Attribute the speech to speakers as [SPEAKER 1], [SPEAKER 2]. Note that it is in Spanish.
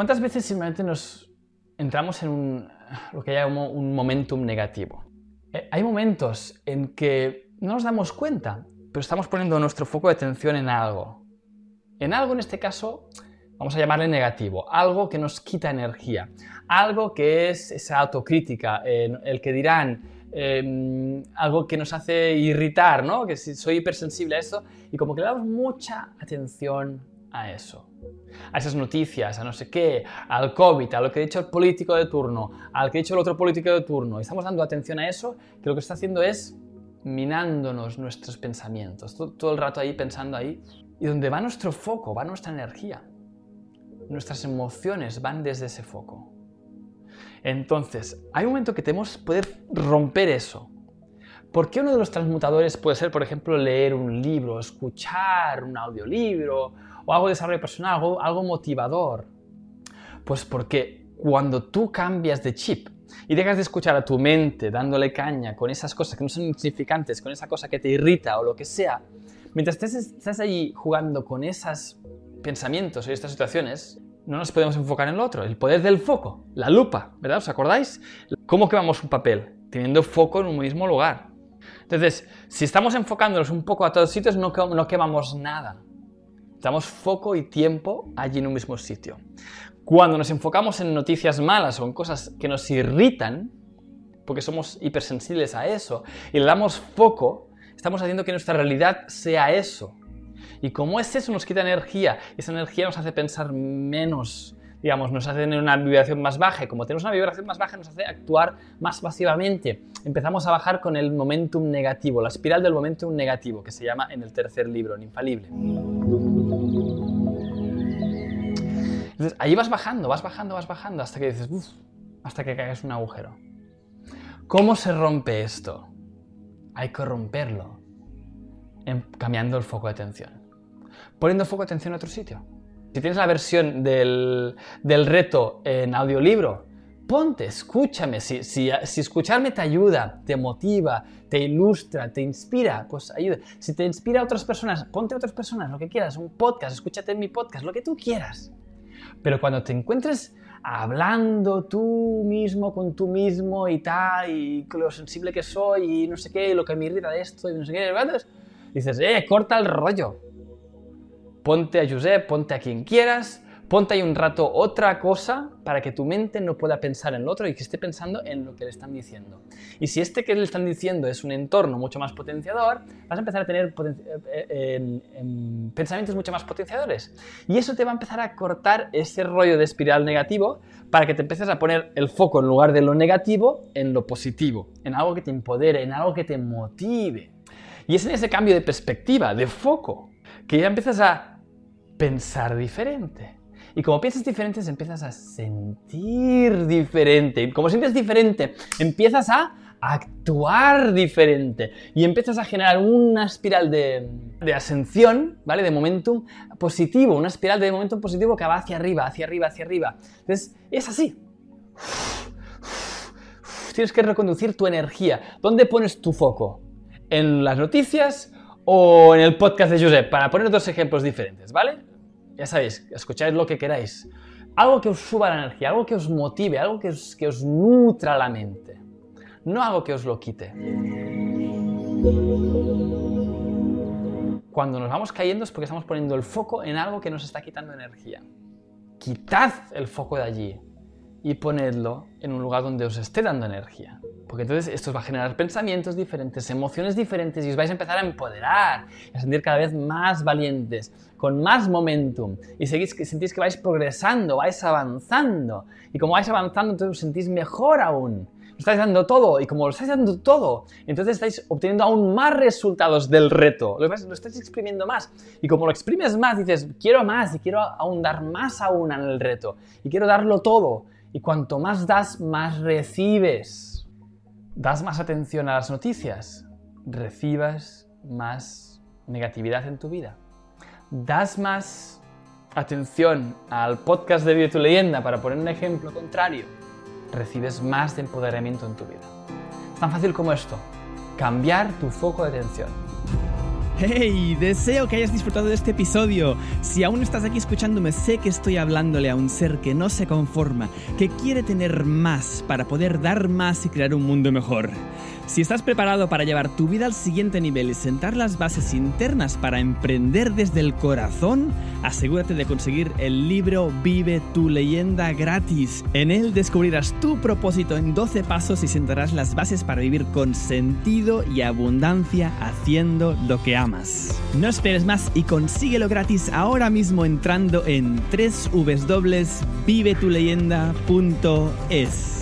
[SPEAKER 1] ¿Cuántas veces simplemente nos entramos en un, lo que llamo un momentum negativo? Eh, hay momentos en que no nos damos cuenta, pero estamos poniendo nuestro foco de atención en algo. En algo, en este caso, vamos a llamarle negativo, algo que nos quita energía, algo que es esa autocrítica, el que dirán, em, algo que nos hace irritar, ¿no? Que si soy hipersensible a eso, y como que le damos mucha atención a eso a esas noticias, a no sé qué, al COVID, a lo que ha dicho el político de turno, al que ha dicho el otro político de turno. Y estamos dando atención a eso, que lo que está haciendo es minándonos nuestros pensamientos, todo, el rato ahí pensando ahí. Y donde va nuestro foco, va nuestra energía. Nuestras emociones van desde ese foco. Entonces, hay un momento que tenemos que poder romper eso. ¿Por qué uno de los transmutadores puede ser, por ejemplo, leer un libro, escuchar un audiolibro, o algo de desarrollo personal, algo, algo motivador? Pues porque cuando tú cambias de chip y dejas de escuchar a tu mente dándole caña con esas cosas que no son insignificantes, con esa cosa que te irrita o lo que sea, mientras estés, estás ahí jugando con esos pensamientos y estas situaciones, no nos podemos enfocar en lo otro. El poder del foco, la lupa, ¿verdad? ¿Os acordáis? ¿Cómo quemamos un papel? Teniendo foco en un mismo lugar. Entonces, si estamos enfocándonos un poco a todos sitios, no quemamos nada. Damos foco y tiempo allí en un mismo sitio. Cuando nos enfocamos en noticias malas o en cosas que nos irritan, porque somos hipersensibles a eso, y le damos foco, estamos haciendo que nuestra realidad sea eso. Y como es eso, nos quita energía, y esa energía nos hace pensar menos, digamos, nos hace tener una vibración más baja, como tenemos una vibración más baja, nos hace actuar más pasivamente. Empezamos a bajar con el momentum negativo, la espiral del momentum negativo, que se llama en el tercer libro, en Infalible. Entonces, ahí vas bajando, vas bajando, vas bajando, hasta que dices, uff, hasta que caigas un agujero. ¿Cómo se rompe esto? Hay que romperlo cambiando el foco de atención. Poniendo foco de atención en otro sitio. Si tienes la versión del, reto en audiolibro, ponte, escúchame. Si, si, si, escucharme te ayuda, te motiva, te ilustra, te inspira, pues ayuda. Si te inspira a otras personas, ponte a otras personas, lo que quieras, un podcast, escúchate en mi podcast, lo que tú quieras. Pero cuando te encuentres hablando tú mismo con tú mismo y tal, y lo sensible que soy y no sé qué, y lo que me irrita de esto y no sé qué, dices, eh, corta el rollo. Ponte a Josep, ponte a quien quieras, Ponte ahí un rato otra cosa para que tu mente no pueda pensar en lo otro y que esté pensando en lo que le están diciendo. Y si este que le están diciendo es un entorno mucho más potenciador, vas a empezar a tener eh, eh, pensamientos mucho más potenciadores. Y eso te va a empezar a cortar ese rollo de espiral negativo para que te empieces a poner el foco en lugar de lo negativo en lo positivo, en algo que te empodere, en algo que te motive. Y es en ese cambio de perspectiva, de foco, que ya empiezas a pensar diferente y como piensas diferente, empiezas a sentir diferente. Y como sientes diferente, empiezas a actuar diferente. Y empiezas a generar una espiral de, de ascensión, ¿vale? De momentum positivo, una espiral de momentum positivo que va hacia arriba, hacia arriba, hacia arriba. Entonces, es así. Tienes que reconducir tu energía. ¿Dónde pones tu foco? ¿En las noticias o en el podcast de Josep? Para poner dos ejemplos diferentes, ¿vale? ya sabéis, escucháis lo que queráis. Algo que os suba la energía, algo que os motive, algo que os, que os nutra la mente. No algo que os lo quite. Cuando nos vamos cayendo es porque estamos poniendo el foco en algo que nos está quitando energía. Quitad el foco de allí y ponedlo en un lugar donde os esté dando energía. Porque entonces esto os va a generar pensamientos diferentes, emociones diferentes y os vais a empezar a empoderar, a sentir cada vez más valientes, con más momentum y seguís, sentís que vais progresando, vais avanzando. Y como vais avanzando, entonces os sentís mejor aún. Lo estáis dando todo y como lo estáis dando todo, entonces estáis obteniendo aún más resultados del reto. Lo, lo estáis exprimiendo más. Y como lo exprimes más, dices, quiero más y quiero aún dar más aún en el reto. Y quiero darlo todo. Y cuanto más das, más recibes. Das más atención a las noticias, recibas más negatividad en tu vida. Das más atención al podcast de Vive leyenda, para poner un ejemplo contrario, recibes más de empoderamiento en tu vida. Es tan fácil como esto, cambiar tu foco de atención.
[SPEAKER 2] Hey, deseo que hayas disfrutado de este episodio. Si aún estás aquí escuchándome, sé que estoy hablándole a un ser que no se conforma, que quiere tener más para poder dar más y crear un mundo mejor. Si estás preparado para llevar tu vida al siguiente nivel y sentar las bases internas para emprender desde el corazón, asegúrate de conseguir el libro Vive tu leyenda gratis. En él descubrirás tu propósito en 12 pasos y sentarás las bases para vivir con sentido y abundancia haciendo lo que amas. No esperes más y consíguelo gratis ahora mismo entrando en www.vivetuleyenda.es.